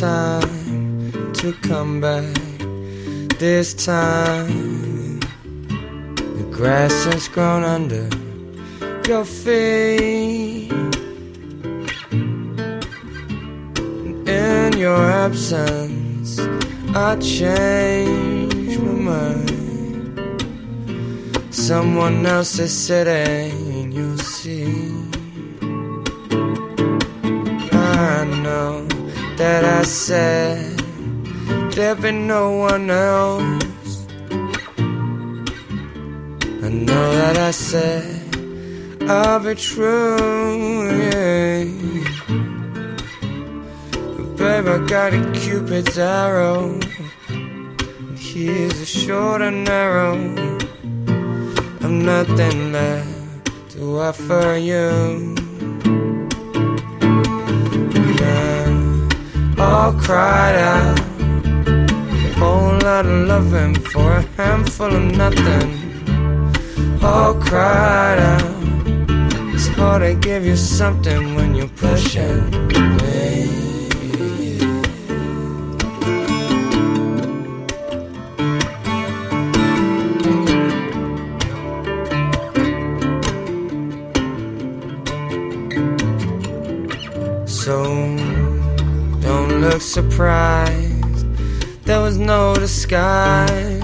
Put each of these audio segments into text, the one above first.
time to come back. This time, the grass has grown under your feet. In your absence, I changed my mind. Someone else is sitting there'd no one else. I know that I said I'll be true, yeah. But babe, I got a cupid's arrow. Here's a short and narrow. I'm nothing left to offer you. all cried out. Lot of loving for a handful of nothing. All cried out. It's hard to give you something when you're pushing me. So don't look surprised. Was no disguise.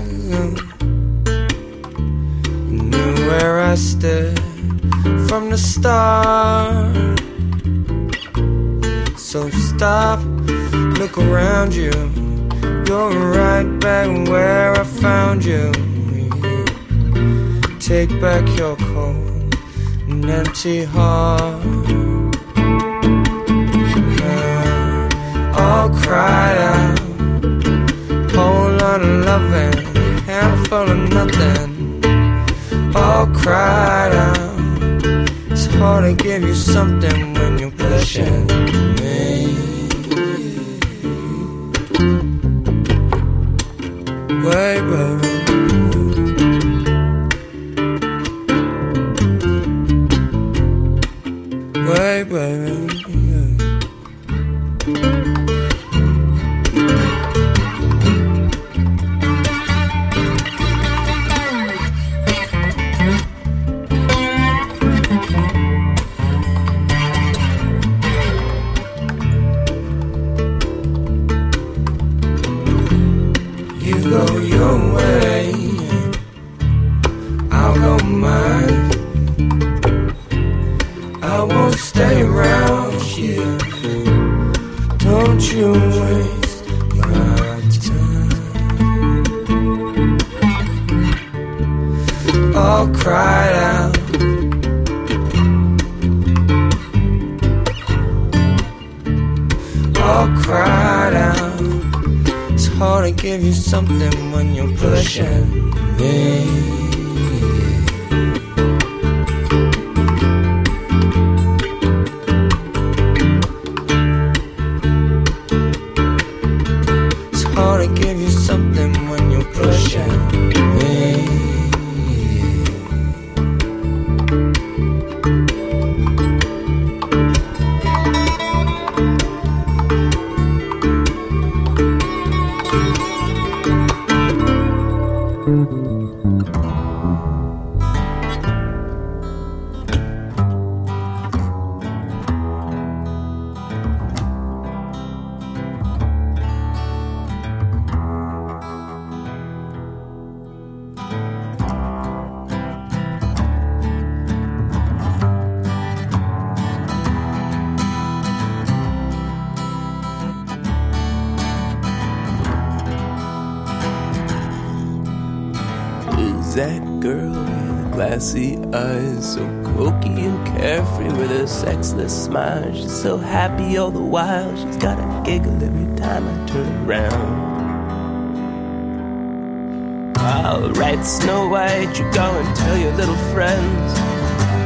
You knew where I stood from the start. So stop, look around you. You're right back where I found you. Take back your cold and empty heart. all cried out. Lot loving, handful of nothing. All cried out. It's hard to give you something when you're pushing smile? She's so happy all the while, she's got a giggle every time I turn around. Alright, Snow White, you go and tell your little friends.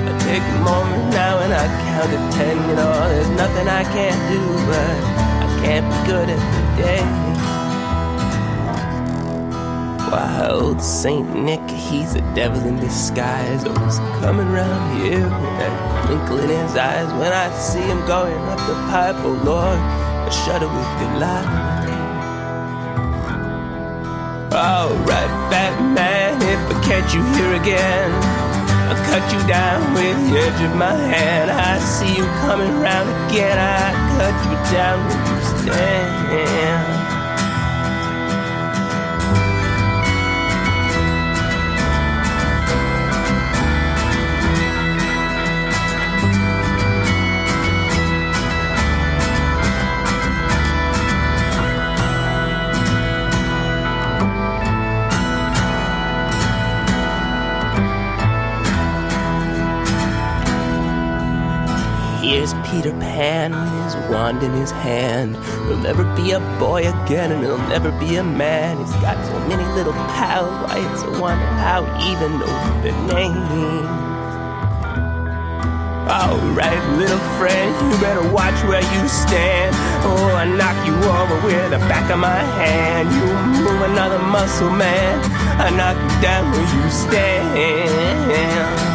I take a moment now and I count to ten. You know, there's nothing I can't do, but I can't be good every day. Wild Saint Nick, he's a devil in disguise. Always coming round here with that twinkle in his eyes. When I see him going up the pipe, oh Lord, a shudder with delight. Alright, fat man, if I catch you here again, I'll cut you down with the edge of my hand. I see you coming round again, I cut you down where you stand. Peter Pan with his wand in his hand. He'll never be a boy again, and he'll never be a man. He's got so many little pals, why it's a wonder how he even knows their names. Alright, little friend, you better watch where you stand. Oh, I knock you over with the back of my hand. You move another muscle, man. I knock you down where you stand.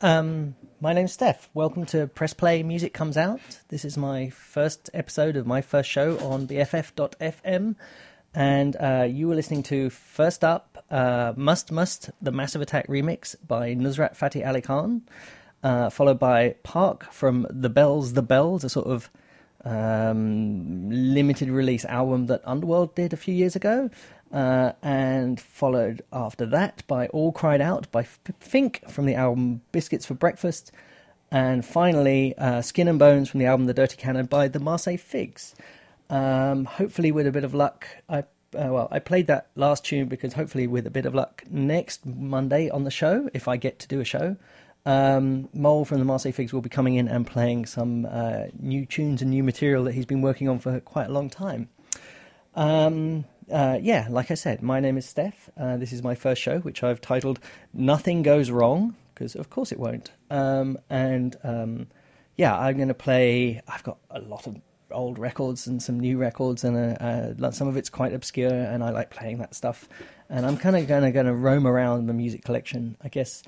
Um, my name's Steph. Welcome to Press Play Music Comes Out. This is my first episode of my first show on BFF.fm, and uh, you were listening to first up uh, Mustt Mustt, the Massive Attack remix by Nusrat Fateh Ali Khan, uh, followed by Parc from The Bells, The Bells, a sort of um, limited release album that Underworld did a few years ago. Uh, and followed after that by All Cried Out by Fink from the album Biscuits for Breakfast, and finally uh, Skin and Bones from the album The Dirty Canon by the Marseille Figs. Um, hopefully, with a bit of luck, I uh, well, I played that last tune because hopefully, with a bit of luck, next Monday on the show, if I get to do a show, Um, Mole from the Marseille Figs will be coming in and playing some uh, new tunes and new material that he's been working on for quite a long time. Um, uh, yeah, like I said, my name is Steph. Uh, this is my first show, which I've titled Nothing Goes Wrong, because of course it won't. Um, and um, yeah, I'm going to play. I've got a lot of old records and some new records, and uh, uh, some of it's quite obscure, and I like playing that stuff. And I'm kind of going to roam around the music collection. I guess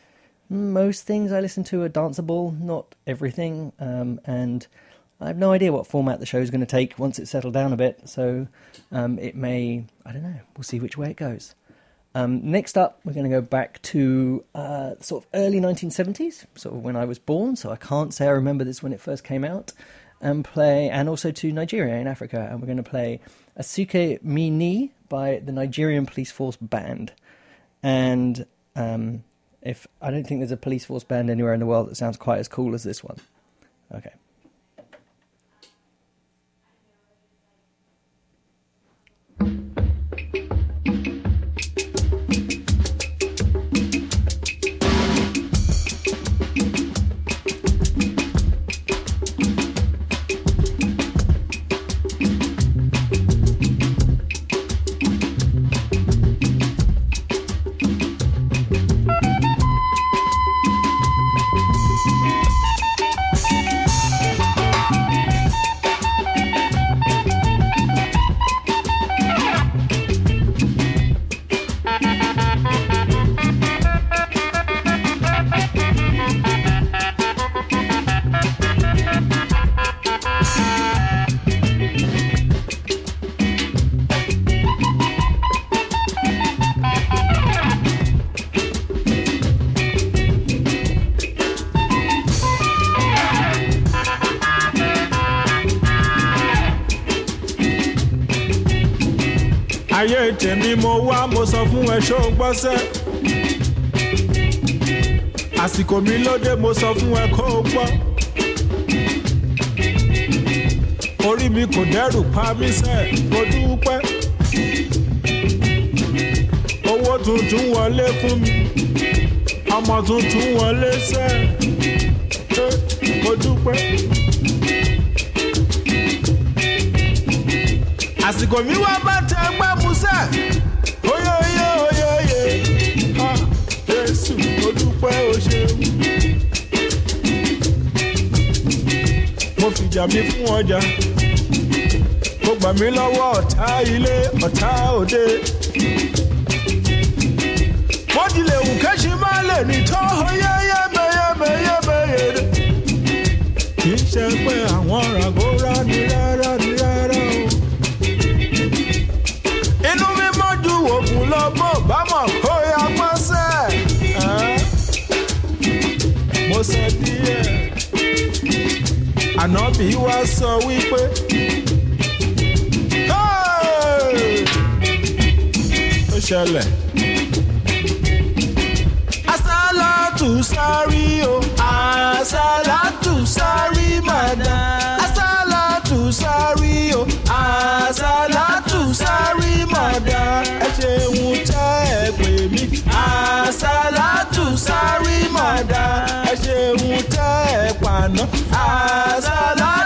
most things I listen to are danceable, not everything, um, and I have no idea what format the show is going to take once it's settled down a bit. So um, it may, I don't know. We'll see which way it goes. Um, next up, we're going to go back to uh, sort of early 1970s, sort of when I was born. So I can't say I remember this when it first came out and play, and also to Nigeria in Africa, and we're going to play Asiko Mi Ni by the Nigerian Police Force Band. And um, if I don't think there's a police force band anywhere in the world that sounds quite as cool as this one. Okay. Mo wá mo sọ fún ẹ ṣó gbọ́sẹ̀ àsìkò mi lóde mo sọ fún ẹ kó o gbọ́. Orí mi kò dẹ́rù pa mí sẹ́ mo dúpẹ́. Owó tuntun wọlé fún mi ọmọ tuntun wọlé sẹ́. Mo dúpẹ́. àsìkò mi wá bá tẹ gbẹ́ musẹ́ dúpẹ́ o ṣeun. mo fìjà mi fún ọjà mo gbà mí lọ́wọ́ ọ̀tá ilé ọ̀tá òde. mo dilẹ̀ wù kẹ́sì máa lè ní tó oyè yẹ́mẹ̀yẹ́mẹ̀yẹ́mẹ̀yẹ́ kì í ṣe pé àwọn ràgó ànábì wá sọ wípé. ó ṣẹlẹ̀. asálàtù sárí o asálàtù sárí màdá asálàtù sárí o asálàtù sárí màdá ẹ ṣeun tẹ́ ẹ pè mí. Asálàtù sárí màdá ẹ ṣeun tẹ́ ẹ pàná asálàtù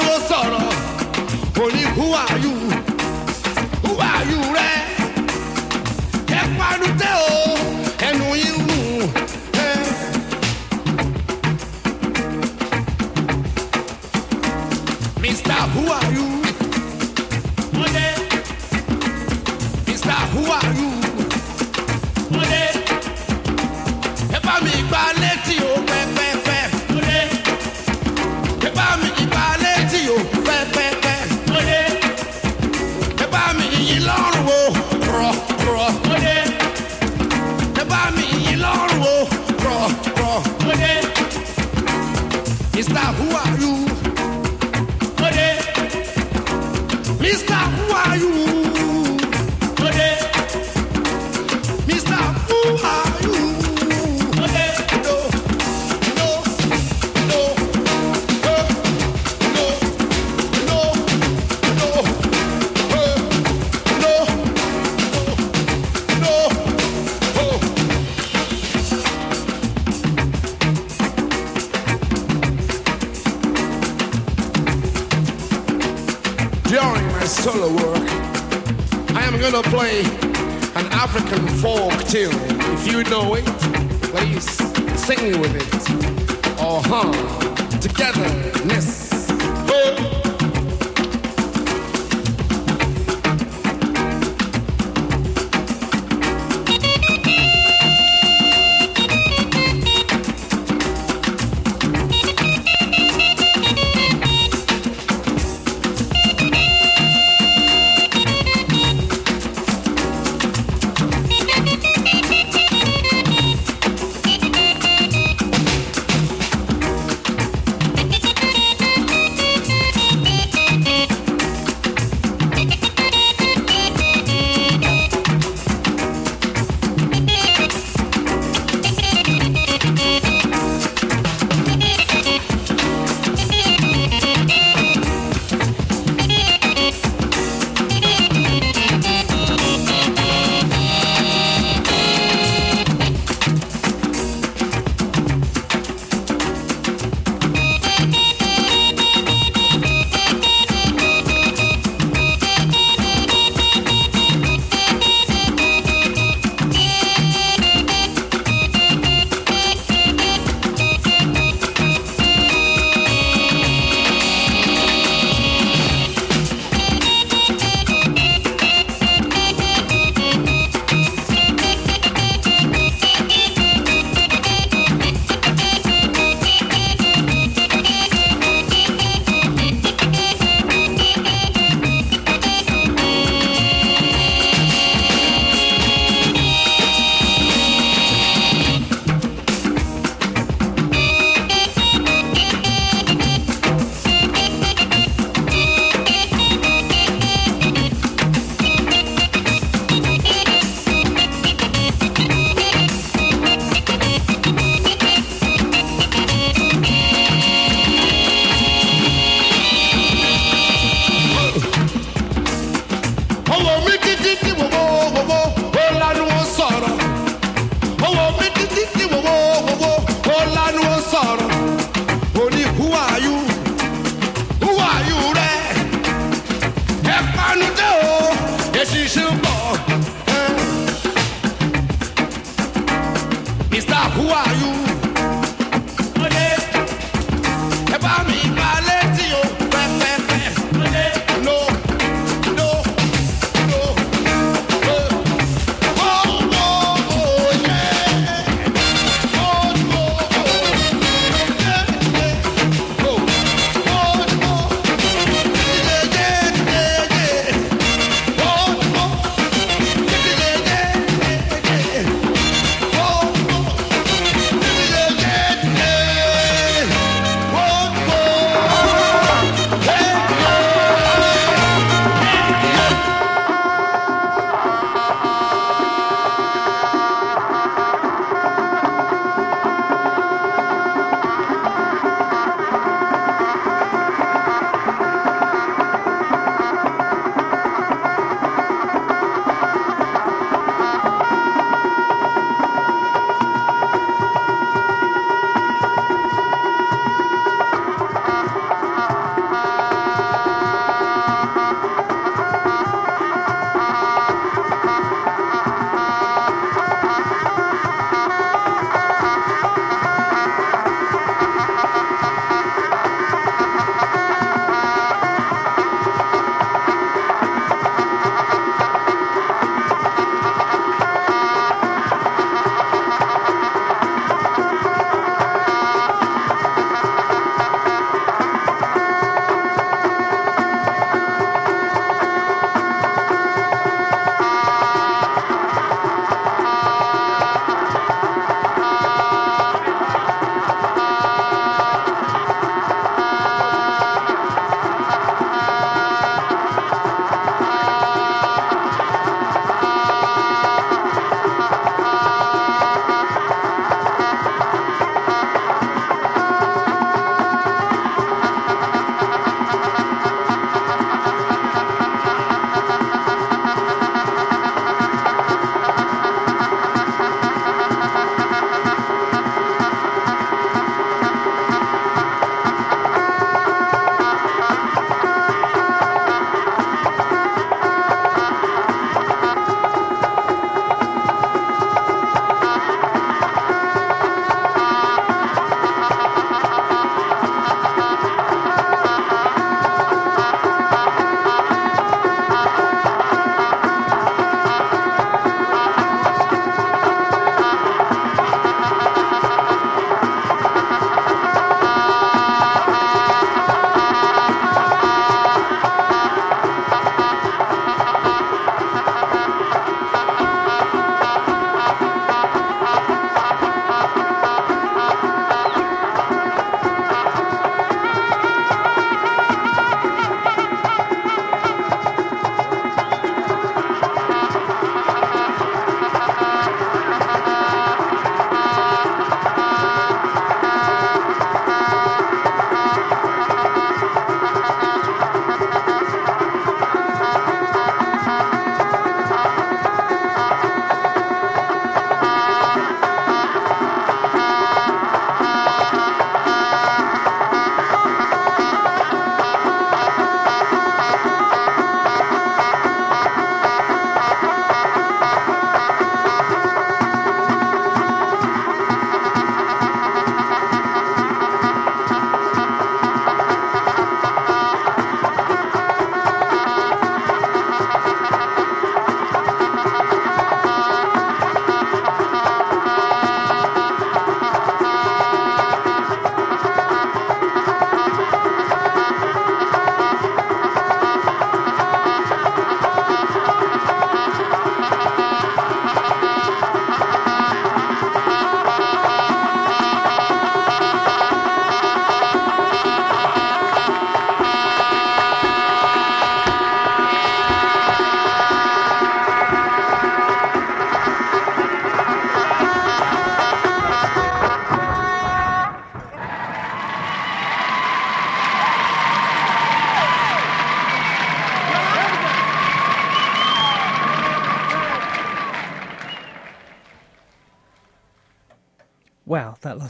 owó mi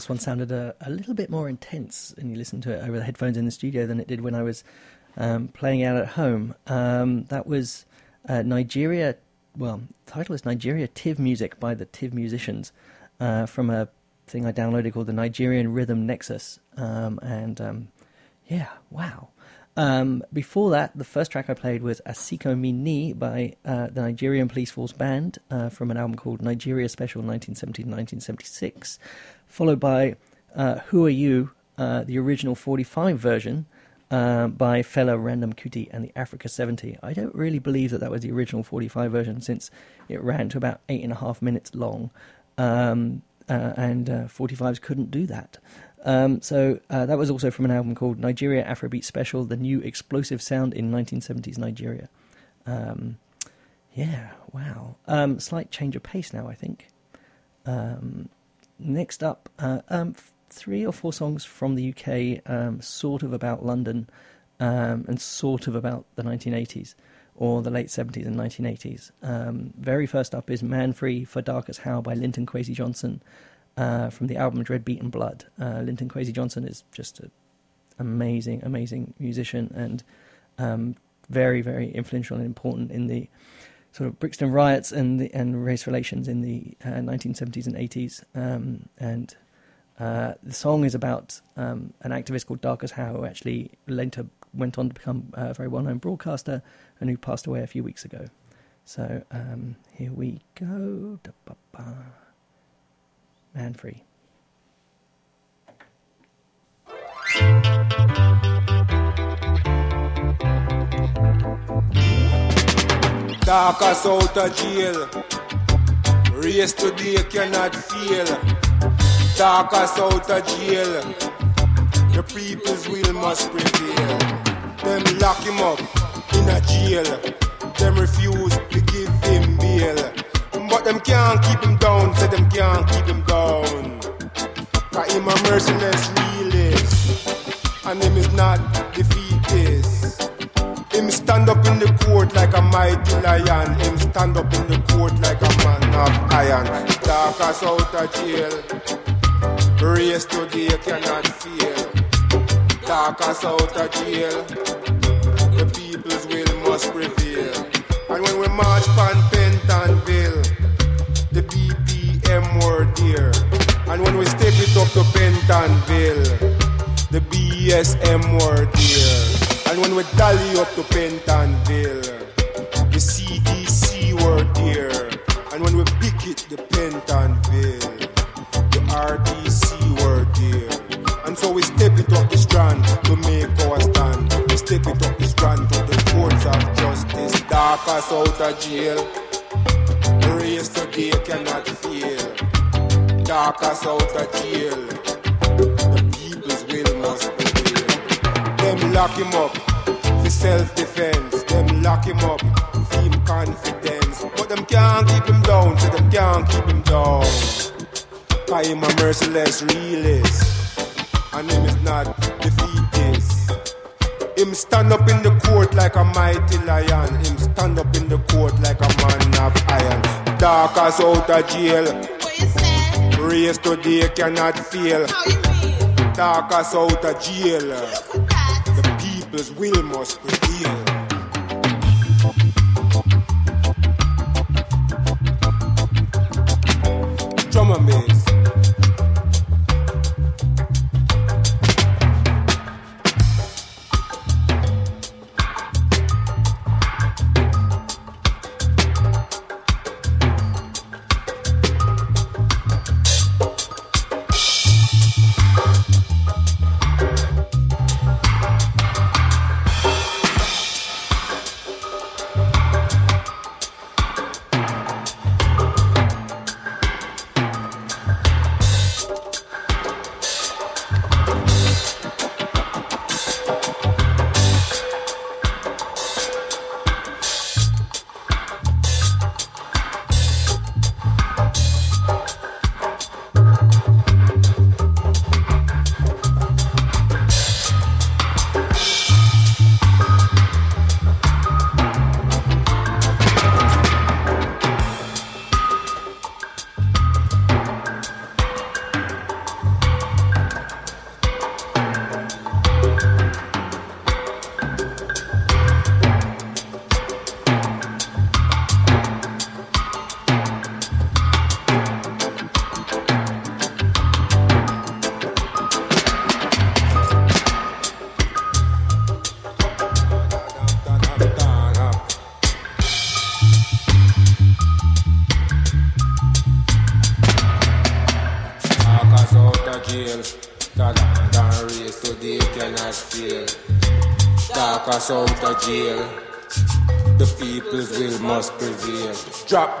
last one sounded a, a little bit more intense when you listen to it over the headphones in the studio than it did when I was um, playing it out at home. Um, that was uh, Nigeria. Well, the title is Nigeria Tiv Music by the Tiv Musicians uh, from a thing I downloaded called the Nigerian Rhythm Nexus. Um, and um, yeah, wow. Um, before that, the first track I played was Asiko Mi Ni by uh, the Nigerian Police Force Band uh, from an album called Nigeria Special 1970 1976, followed by uh, Who Are You, uh, the original 45 version uh, by Fela Random Kuti and the Africa 70. I don't really believe that that was the original 45 version since it ran to about eight and a half minutes long. Um, uh, and 45s couldn't do that. Um, so uh, that was also from an album called Nigeria Afrobeat Special: The New Explosive Sound in 1970s Nigeria. Um, yeah, wow. Um, slight change of pace now, I think. Um, next up, uh, um, three or four songs from the UK, um, sort of about London, and sort of about the 1980s or the late 70s and 1980s. very first up is Man Free for Darcus Howe by Linton Kwesi Johnson uh, from the album Dread Beat An' Blood. Uh, Linton Kwesi Johnson is just an amazing, amazing musician and um, very, very influential and important in the sort of Brixton riots and the, and race relations in the uh, 1970s and 80s. Um, and uh, the song is about um, an activist called Darcus Howe, who actually later went on to become a very well-known broadcaster and who passed away a few weeks ago. So um, here we go. Man free. Darcus out of jail. Race today cannot fail. Darcus out of jail. The people's will must prevail. Them lock him up in a jail. Them refuse to give him bail. But them can't keep him down, say them can't keep him down. Cause him a merciless realist, and him is not court like a mighty lion. Him stand up in the court like a man of iron. Darcus out of jail. Race today cannot fail. Darcus out of jail. The people's will must prevail. And when we march pan Pentonville, the BPM were there. And when we step it up to Pentonville, the BSM were there. And when we dally up to Pentonville, the CDC were there. And when we pick it, the Pentonville, the RDC were there. And so we step it up the strand to make our stand. We step it up the strand to the courts of justice. Darcus out of jail race today cannot fail. Darcus out of jail. Lock him up for self-defense. Them lock him up for him confidence. But them can't keep him down, so them can't keep him down. I am a merciless realist. And him is not defeatist. Him stand up in the court like a mighty lion. Him stand up in the court like a man of iron. Darcus out of jail. What you say? Race today cannot fail. How you mean? Darcus out of jail. Will must prevail. Drum and bass.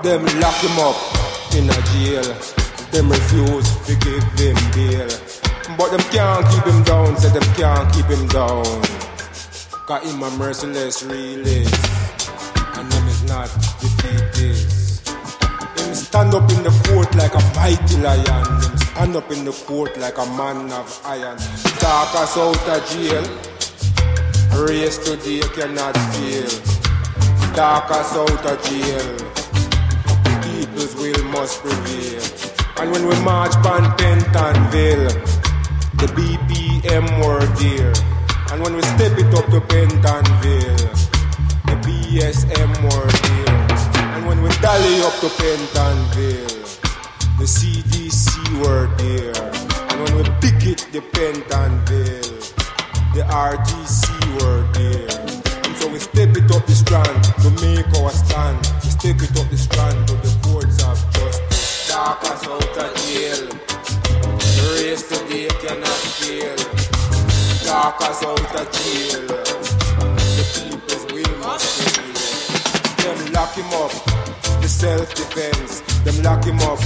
Them, lock him up in a jail. Them refuse to give him bail. But them can't keep him down, say them can't keep him down. Cause him a merciless realist. And him is not defeatist. Him stand up in the court like a mighty lion. Stand up in the court like a man of iron. Darcus out of jail. Race today cannot fail. Darcus out of jail. Must prevail. And when we march pan Pentonville, the BPM were there. And when we step it up to Pentonville, the BSM were there. And when we dally up to Pentonville, the CDC were there. And when we pick it the Pentonville, the RTC up the strand to make our stand. We step it up the strand to the courts of justice. Darcus out of. The race today cannot fail. Darcus out of. The people's will must prevail. Them lock him up, the self-defense. Them lock him up,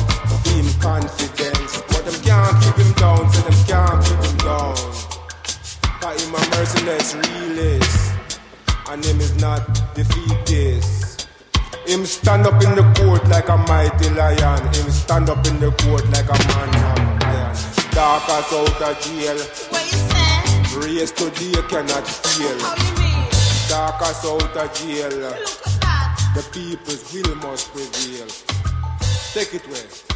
him confidence. But them can't keep him down, so them can't keep him down. Cause him a merciless realist, and him is not defeatist. Him stand up in the court like a mighty lion. Him stand up in the court like a man of iron. Darcus out of jail. What you say? Race today cannot fail. How you mean? Darcus out of jail. Look at that. The people's will must prevail. Take it away.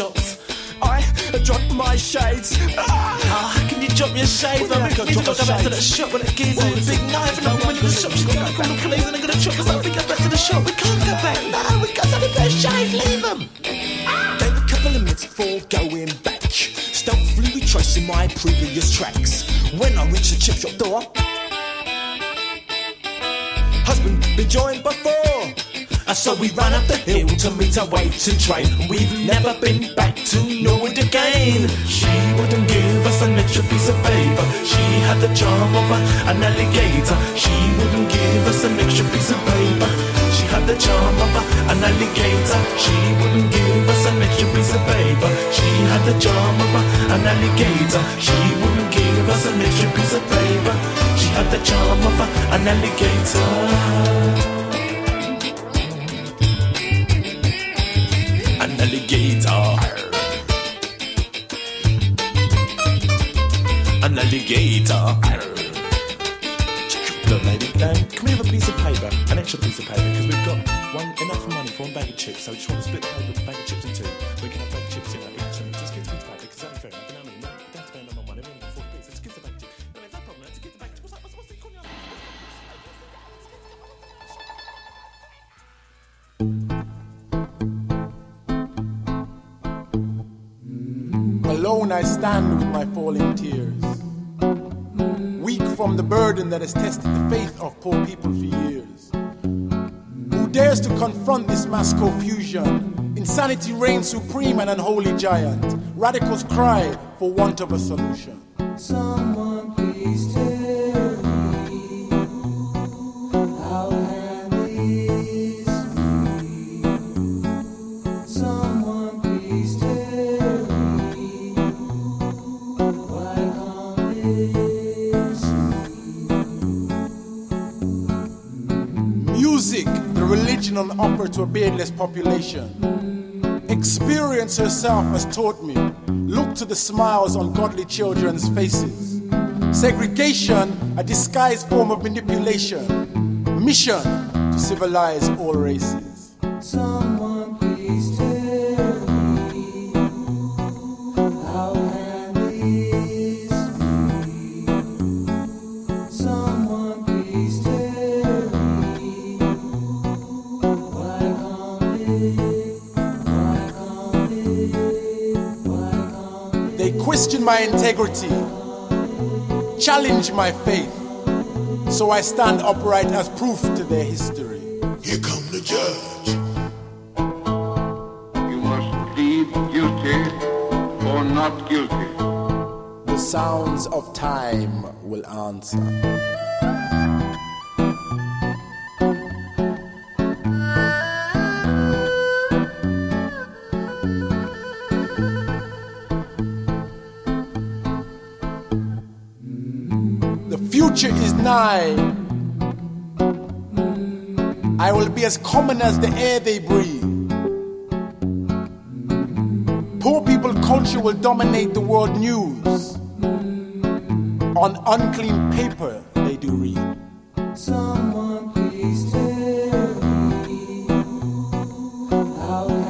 I dropped my shades. Ah, can you drop your shades? We got to go back to the shop with a geezer with a big knife, and I'm going to the shop. She's gonna call the police and I'm gonna chop us up. We go back to the shop. We can't go back. No, we got to the shades. Leave them. Gave a couple of minutes before going back. Stealthily retracing my previous tracks. When I reach the chip shop door, so we ran up the hill to meet our waiting train. We've never been back to Norwood again. She wouldn't give us an extra piece of paper. She had the charm of an alligator. She wouldn't give us an extra piece of paper. She had the charm of an alligator. She wouldn't give us an extra piece of paper. She had the charm of an alligator. She wouldn't give us an extra piece of paper. She had the charm of an alligator. Alligator. Look, lady, um, can we have a piece of paper, an extra piece of paper, because we've got one enough money for one bag of chips. So we just want to split the paper, bag of chips in two. We can have bag of chips in like each, and just give us a piece of paper because that'd be fair enough. You know what I mean? No, don't spend no more money. Everyone can afford a piece. Just give a bag of chips. No, it's no problem. Just give a bag of chips. What's? What's, the? Alone I stand with my falling tears. From the burden that has tested the faith of poor people for years. Who dares to confront this mass confusion? Insanity reigns supreme, an unholy giant. Radicals cry for want of a solution. Someone on offer to a beardless population. Experience herself has taught me. Look to the smiles on godly children's faces. Segregation, a disguised form of manipulation. Mission to civilize all races. My integrity, challenge my faith. So I stand upright as proof to their history. Here come the judge. You must plead guilty or not guilty. The sounds of time will answer. Future. I will be as common as the air they breathe. Poor people culture will dominate the world news. On unclean paper, they do read. Someone please tell me how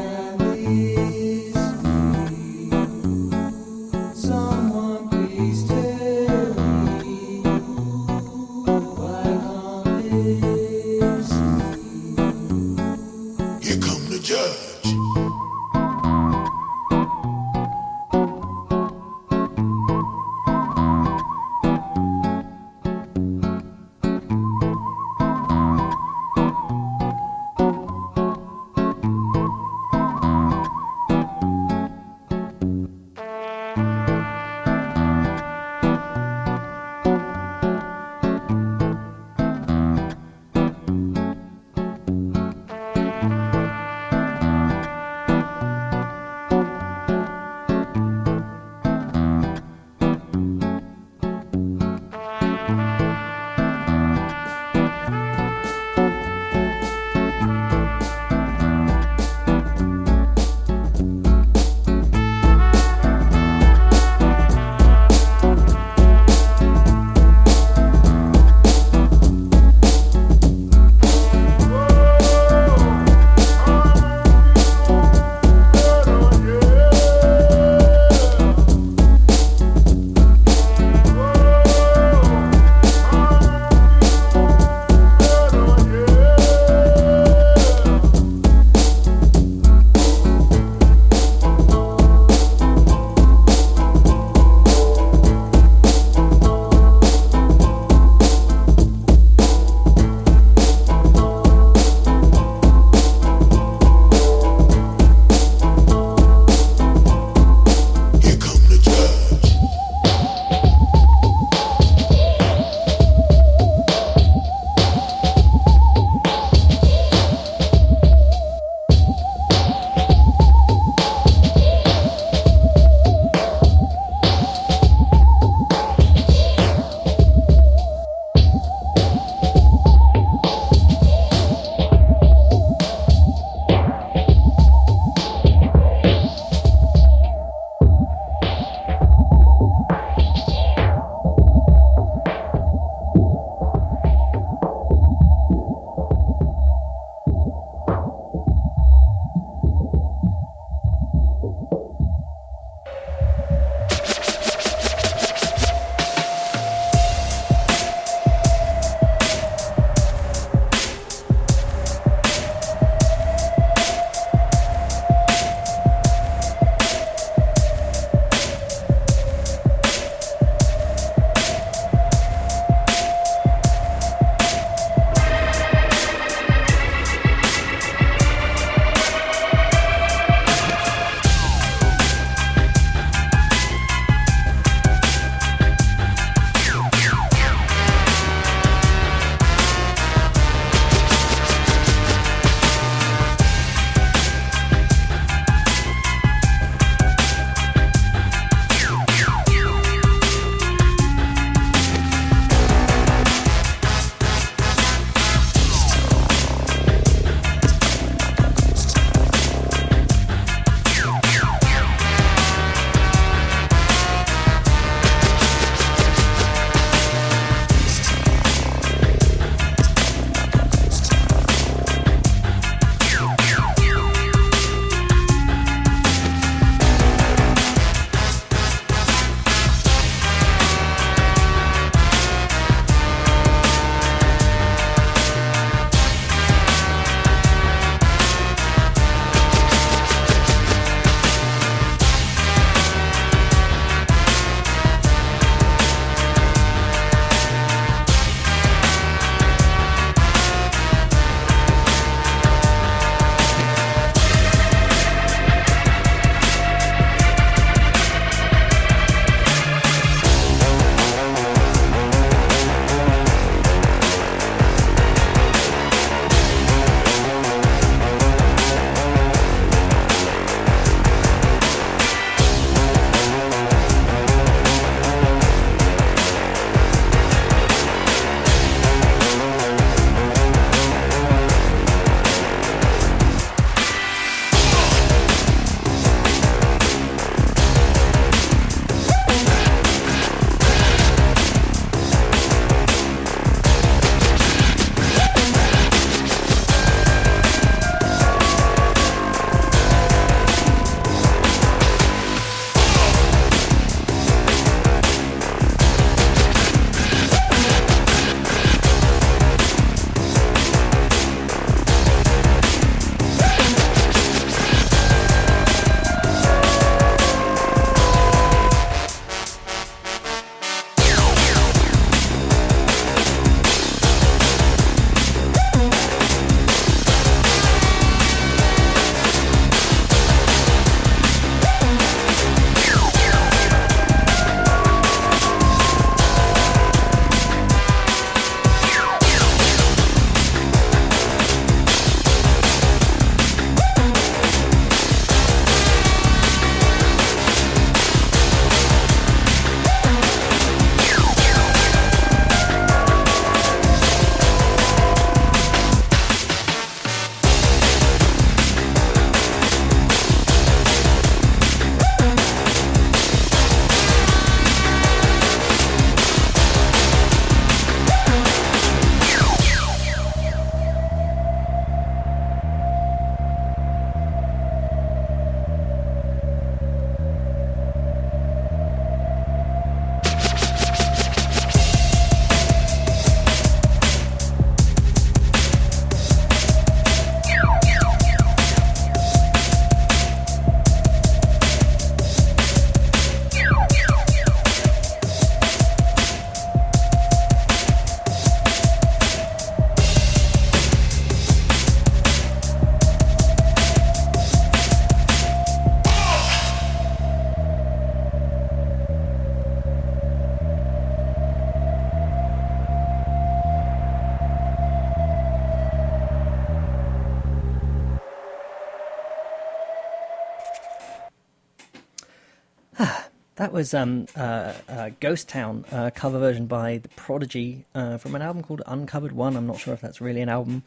Was um, uh, uh, Ghost Town, uh, cover version by The Prodigy uh, from an album called Uncovered One. I'm not sure if that's really an album.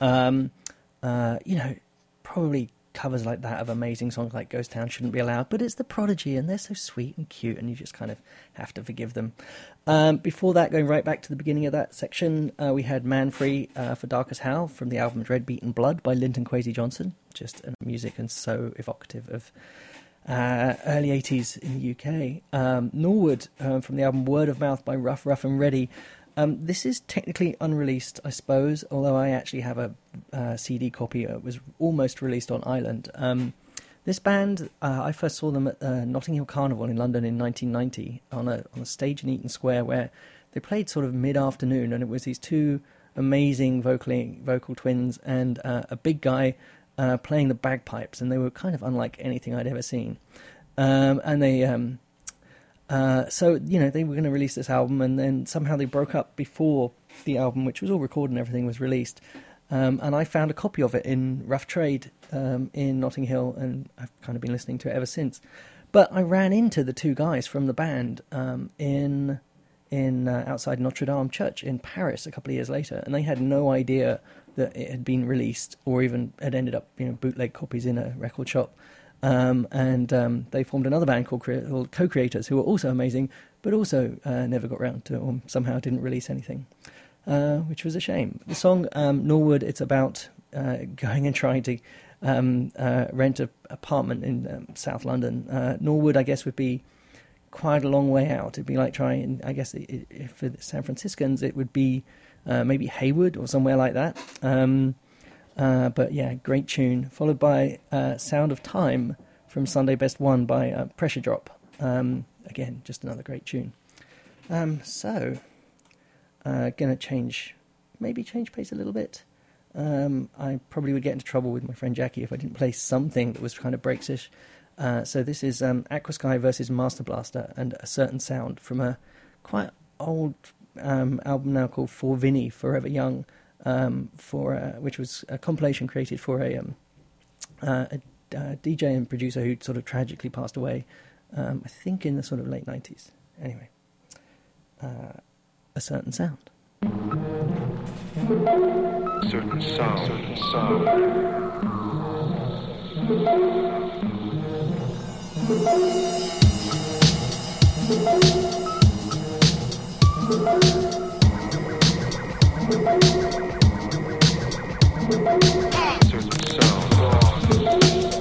Um, uh, you know, probably covers like that of amazing songs like Ghost Town shouldn't be allowed, but it's The Prodigy and they're so sweet and cute and you just kind of have to forgive them. Um, before that, going right back to the beginning of that section, uh, we had Man Free for Darcus Howe from the album Dread Beat An' Blood by Linton Kwesi Johnson. Just music and so evocative of uh, early 80s in the UK. Um, Norwood um, from the album Word of Mouth by Ruff, Ruff and Ready. Um, this is technically unreleased, I suppose, although I actually have a uh, CD copy. It was almost released on Island. Um, this band, uh, I first saw them at uh, Notting Hill Carnival in London in 1990 on a, on a stage in Eaton Square where they played sort of mid afternoon, and it was these two amazing vocally, vocal twins and uh, a big guy uh, playing the bagpipes, and they were kind of unlike anything I'd ever seen. Um, and they, um, uh, so you know, they were going to release this album, and then somehow they broke up before the album, which was all recorded and everything, was released. Um, and I found a copy of it in rough trade um, in Notting Hill, and I've kind of been listening to it ever since. But I ran into the two guys from the band um, in in uh, outside Notre Dame Church in Paris a couple of years later, and they had no idea that it had been released or even had ended up you know bootleg copies in a record shop. Um, and um, they formed another band called, Cre- called Co-Creators, who were also amazing, but also uh, never got round to, or somehow didn't release anything, uh, which was a shame. The song um, Norwood, it's about uh, going and trying to um, uh, rent an apartment in um, South London. Uh, Norwood, I guess, would be quite a long way out. It'd be like trying, I guess, i i for the San Franciscans, it would be uh, maybe Hayward or somewhere like that. Um, uh, but yeah, great tune. Followed by uh, Sound of Time from Sunday Best One by uh, Pressure Drop. Um, again, just another great tune. Um, so, uh, gonna change, maybe change pace a little bit. Um, I probably would get into trouble with my friend Jackie if I didn't play something that was kind of breaksish. Uh, so this is um, Aquasky versus Masterblaster and a certain sound from a quite old um, album now called For VINI Forever Young, um, for uh, which was a compilation created for a, um, uh, a, a DJ and producer who sort of tragically passed away, um, I think in the sort of late nineties. Anyway, uh, a certain sound. Certain sound. Certain sound. Certain sound.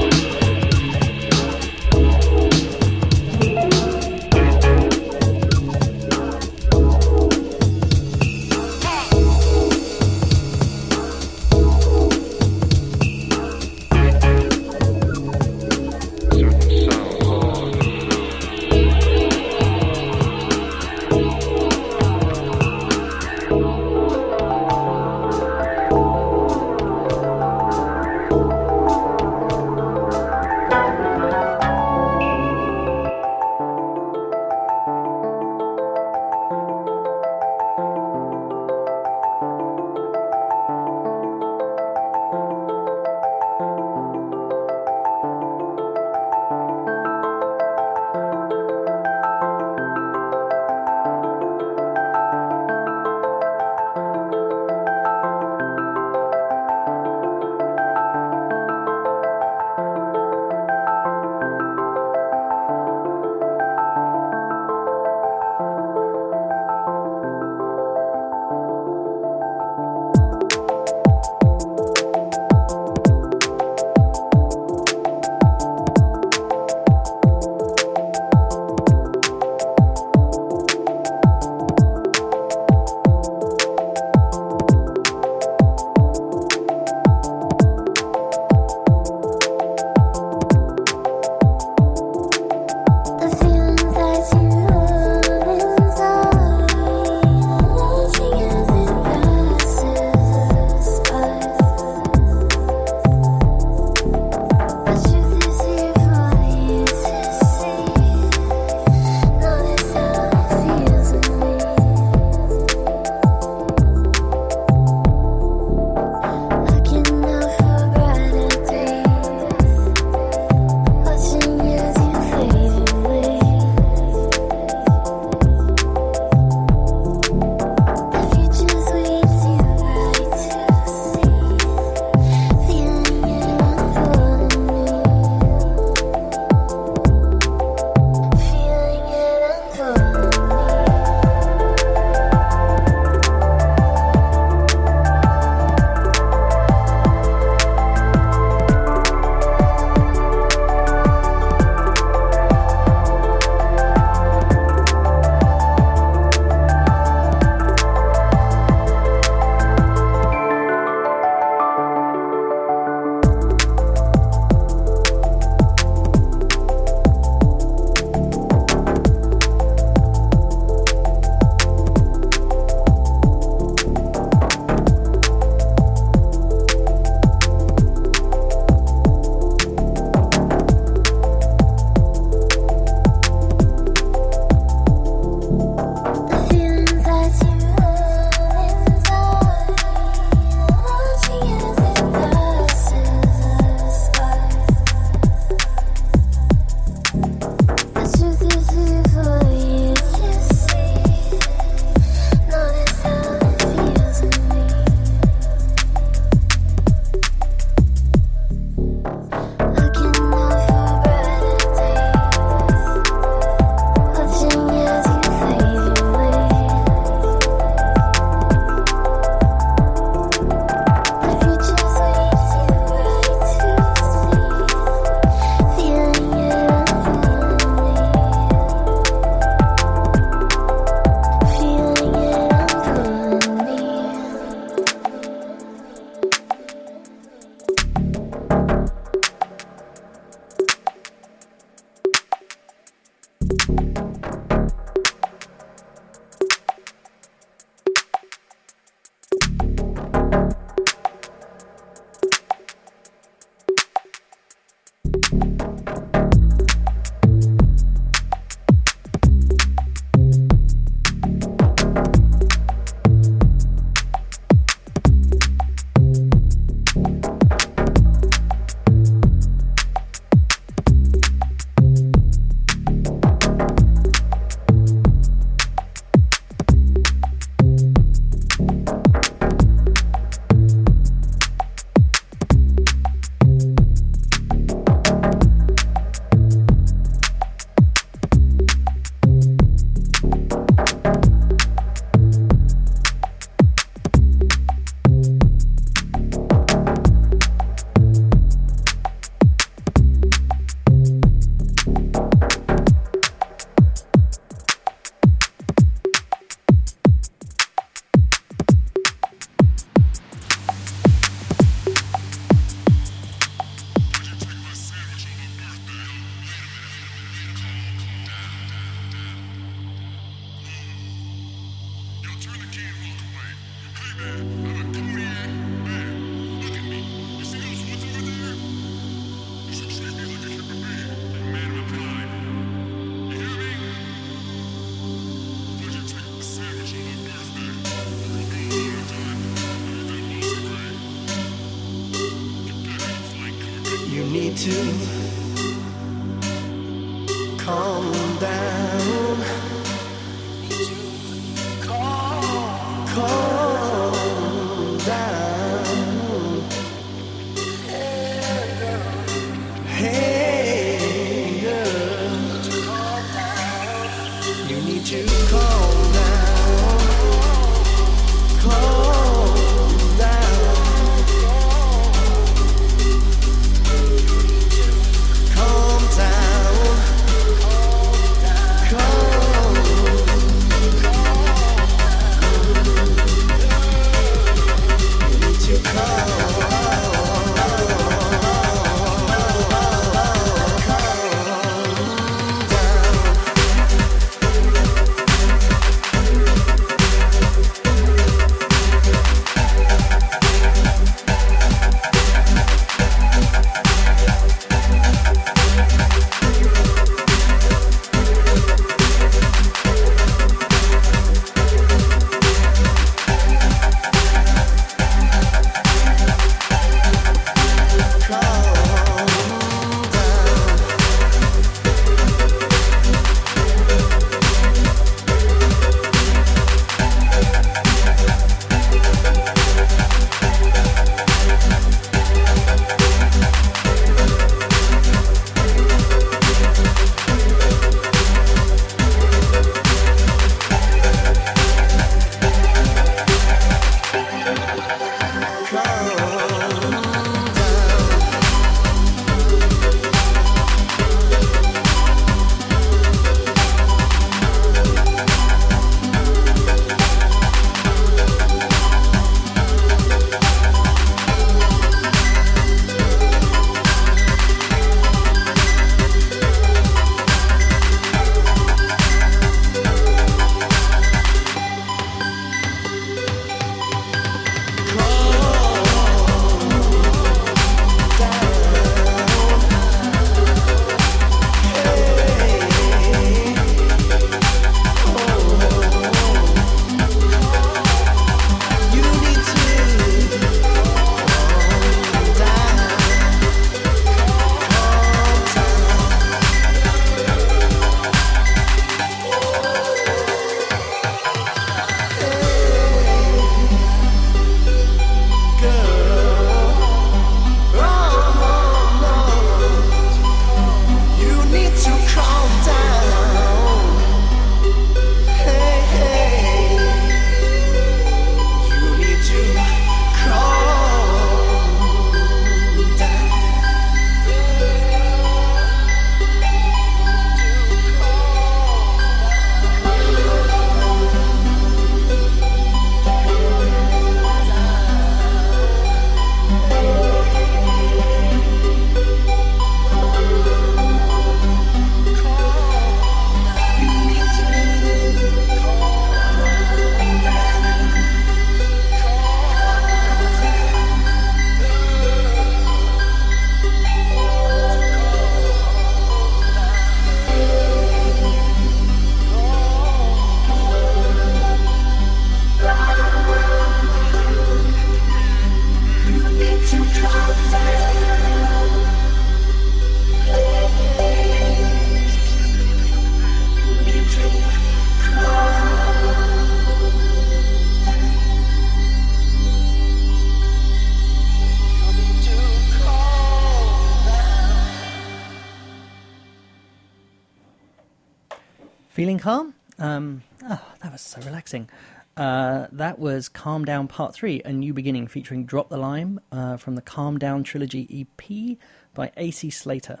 Relaxing. Uh, that was Calm Down Part 3, A New Beginning, featuring Drop the Lime uh, from the Calm Down Trilogy EP by AC Slater.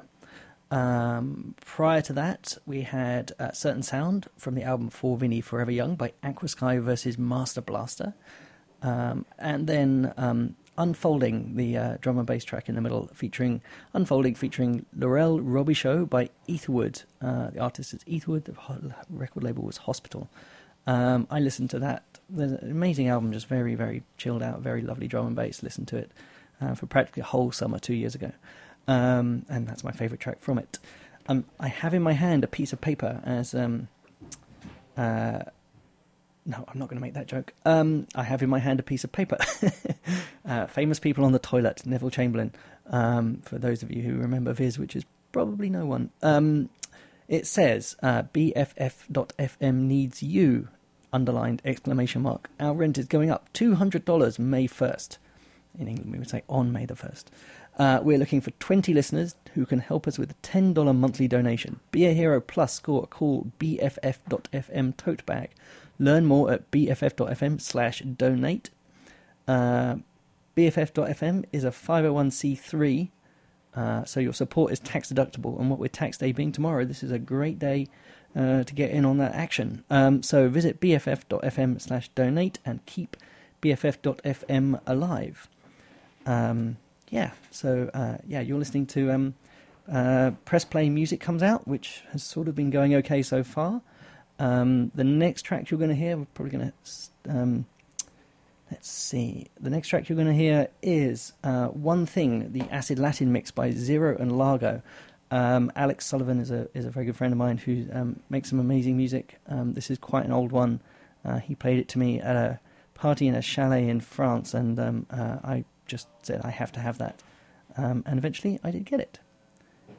Um, prior to that, we had uh, Certain Sound from the album For VINI Forever Young by Aquasky versus Masterblaster. Um, and then um, Unfolding, the uh, drum and bass track in the middle, featuring Unfolding, featuring Laurelle Robichaud by Etherwood. Uh, the artist is Etherwood, the record label was Hospital. Um, I listened to that. There's an amazing album, just very, very chilled out, very lovely drum and bass. Listened to it uh, for practically a whole summer two years ago. Um, and that's my favourite track from it. Um, I have in my hand a piece of paper as um, uh, no, I'm not going to make that joke. Um, I have in my hand a piece of paper. uh, famous people on the toilet, Neville Chamberlain. Um, for those of you who remember Viz, which is probably no one. Um, it says uh, BFF.FM needs you, underlined exclamation mark. Our rent is going up $200 May 1st. In England, we would say on May the 1st. Uh, we're looking for 20 listeners who can help us with a $10 monthly donation. Be a hero plus score cool BFF.FM tote bag. Learn more at BFF.FM slash donate. Uh, BFF.FM is a 501c3, uh, so your support is tax deductible. And what with tax day being tomorrow, this is a great day uh, to get in on that action. Um, so visit BFF.FM slash donate and keep BFF.FM alive. Um, yeah, so uh, yeah, you're listening to um, uh, Press Play Music Comes Out, which has sort of been going okay so far. Um, the next track you're going to hear, we're probably going to. Let's see. The next track you're going to hear is uh, One Thing, the Acid Latin mix by Zero and Largo. Um, Alex Sullivan is a is a very good friend of mine who um, makes some amazing music. Um, this is quite an old one. Uh, he played it to me at a party in a chalet in France, and um, uh, I just said I have to have that. Um, and eventually, I did get it.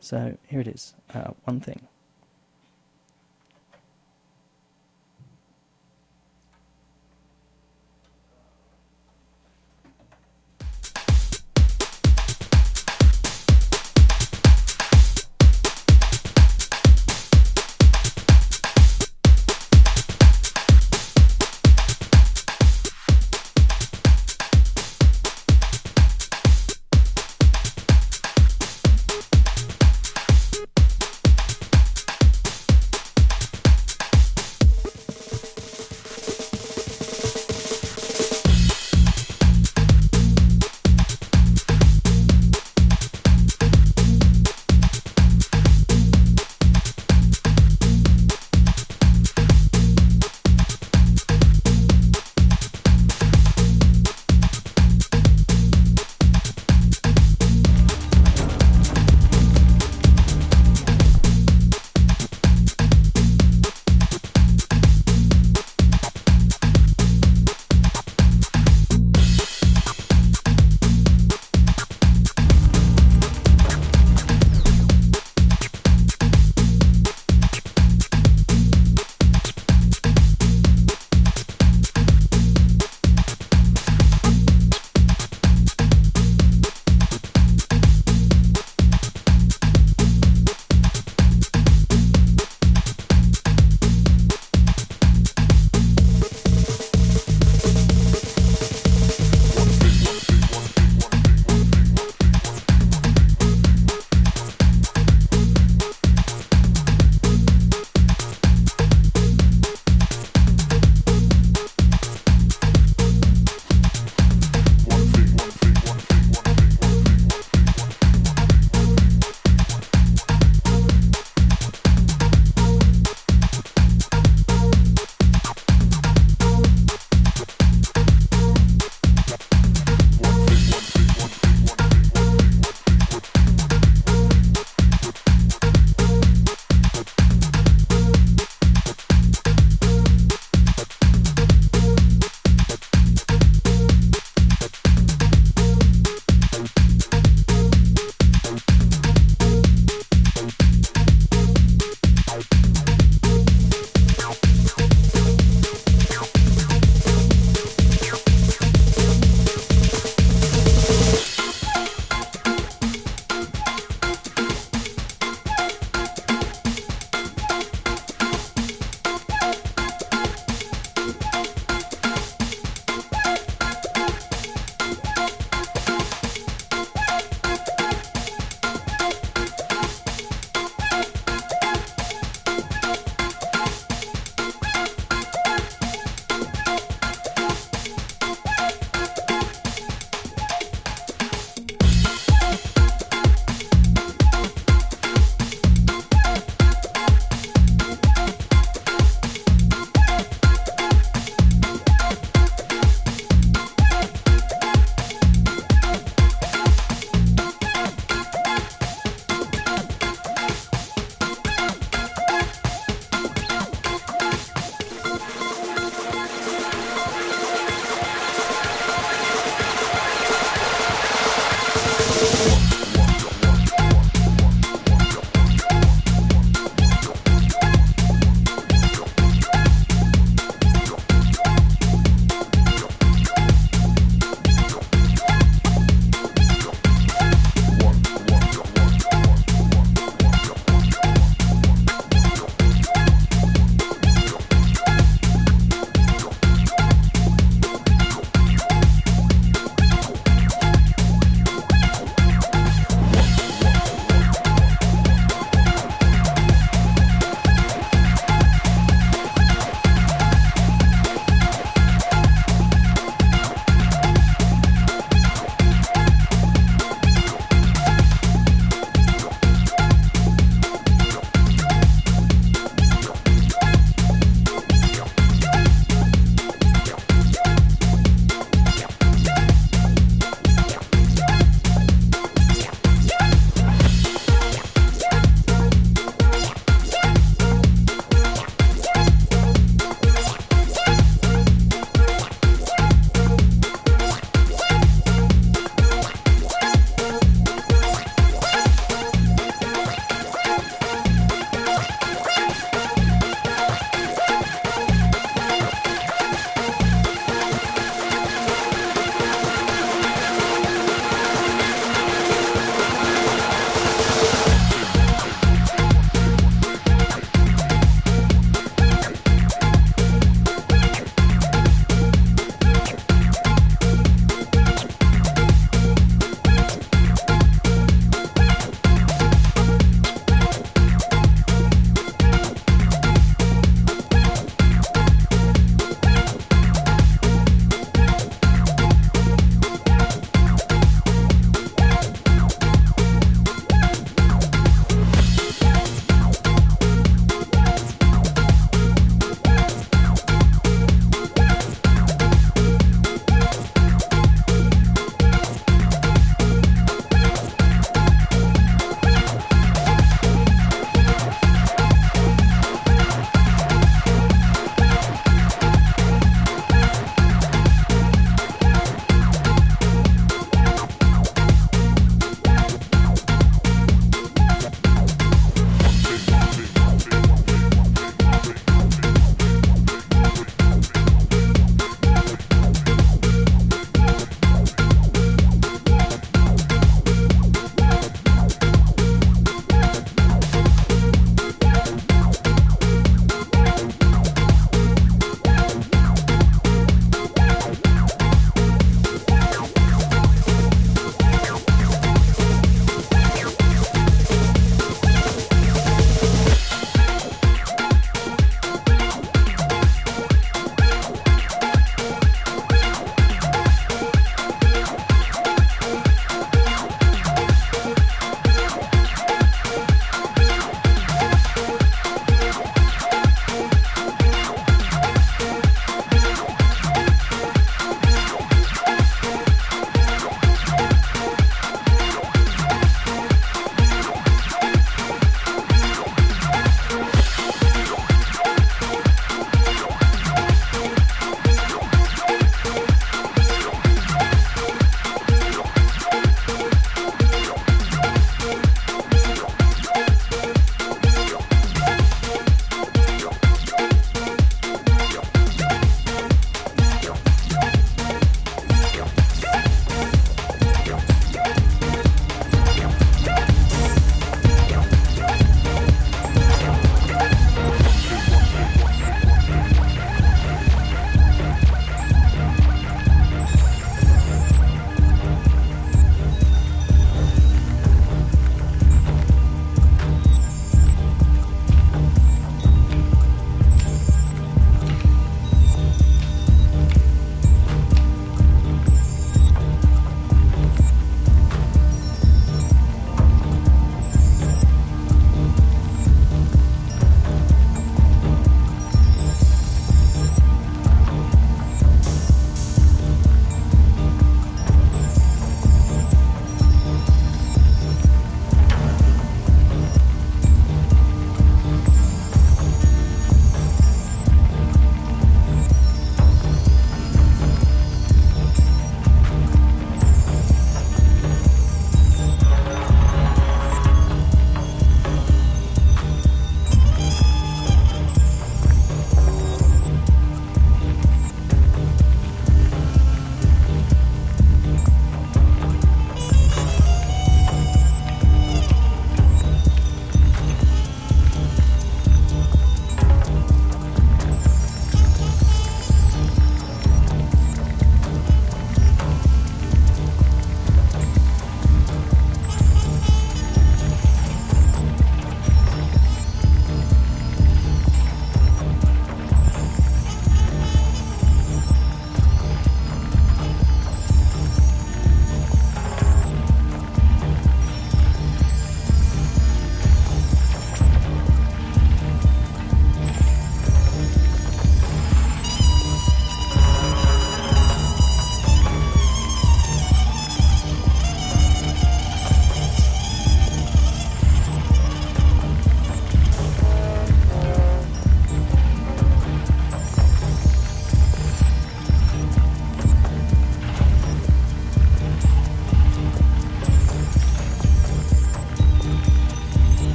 So here it is. Uh, one thing.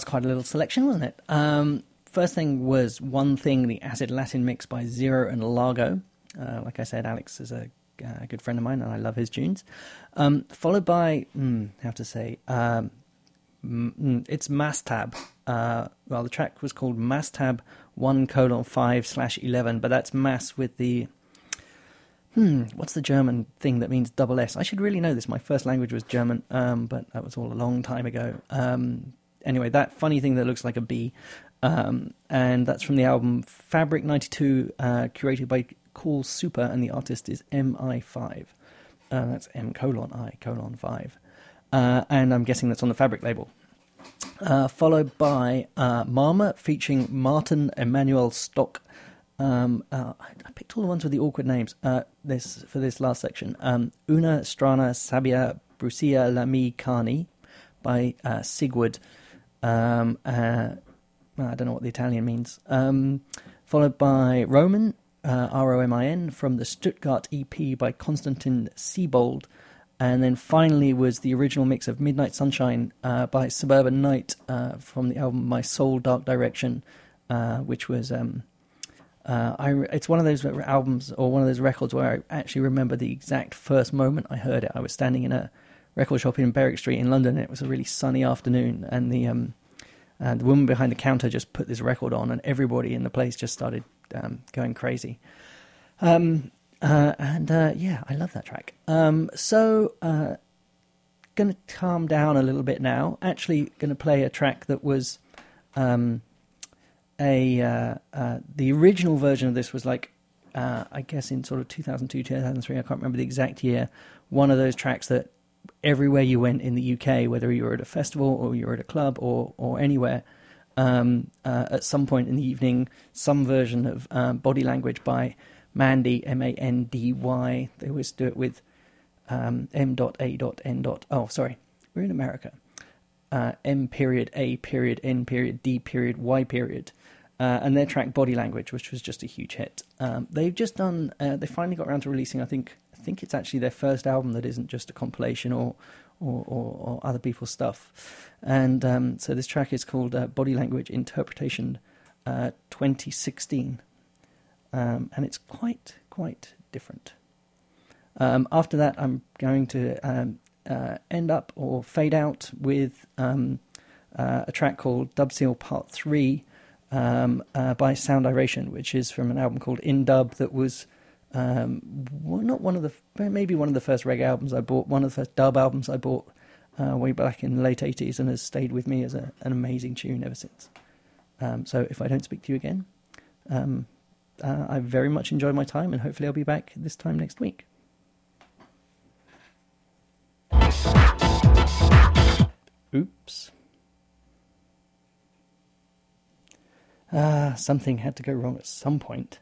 Was quite a little selection, wasn't it? Um, first thing was One Thing, the Acid Latin mix by Zer0 and Largo. Uh, like I said, Alex is a, uh, good friend of mine and I love his tunes. Um, followed by, mm, how to say, um, mm, it's Maßtab. Uh, well, the track was called Maßtab 1 colon 5 slash 11, but that's Mass with the hmm, what's the German thing that means double S? I should really know this. My first language was German, um, but that was all a long time ago. Um, anyway, that funny thing that looks like a B, um, and that's from the album Fabric 92, uh, curated by Cool Super, and the artist is MI5. Uh, that's M colon I colon 5. Uh, and I'm guessing that's on the Fabric label. Uh, followed by uh, Mama featuring Martin Emmanuel Stock. Um, uh, I picked all the ones with the awkward names. This for this last section. Um, Una Strana Sabia Brucia Lami Carni by Sigurd. Um, uh, I don't know what the Italian means. Um, followed by Roman uh, R O M I N from the Stuttgart EP by Konstantin Sibold. And then finally was the original mix of Midnight Sunshine uh, by Suburban Night uh, from the album My Soul Dark Direction, uh, which was um, uh, I, it's one of those albums or one of those records where I actually remember the exact first moment I heard it. I was standing in a record shop in Berwick Street in London. And it was a really sunny afternoon, and the um, uh, the woman behind the counter just put this record on, and everybody in the place just started um, going crazy. Um, uh, and uh, yeah, I love that track. Um, so, uh, to calm down a little bit now. Actually, to play a track that was um, a uh, uh, the original version of this was like uh, I guess in sort of 2002, 2003. I can't remember the exact year. One of those tracks that everywhere you went in the UK, whether you were at a festival or you were at a club or or anywhere, um, uh, at some point in the evening, some version of um, Body Language by Mandy M A N D Y. They always do it with um, M. A. N. Oh, sorry, we're in America. Uh, M period A period N period D period Y period uh, and their track Body Language, which was just a huge hit. Um, they've just done. Uh, they finally got around to releasing. I think. I think it's actually their first album that isn't just a compilation or or, or, or other people's stuff. And um, so this track is called uh, Body Language Interpretation uh, 2016, um, and it's quite quite different. Um, after that, I'm going to um, uh, end up or fade out with um, uh, a track called Dub Seal Part Three um, uh, by Sound Iration, which is from an album called In Dub that was um, not one of the maybe one of the first reggae albums I bought, one of the first dub albums I bought uh, way back in the late eighties, and has stayed with me as a, an amazing tune ever since. Um, so if I don't speak to you again, um, uh, I very much enjoyed my time, and hopefully I'll be back this time next week. Oops. Ah, something had to go wrong at some point.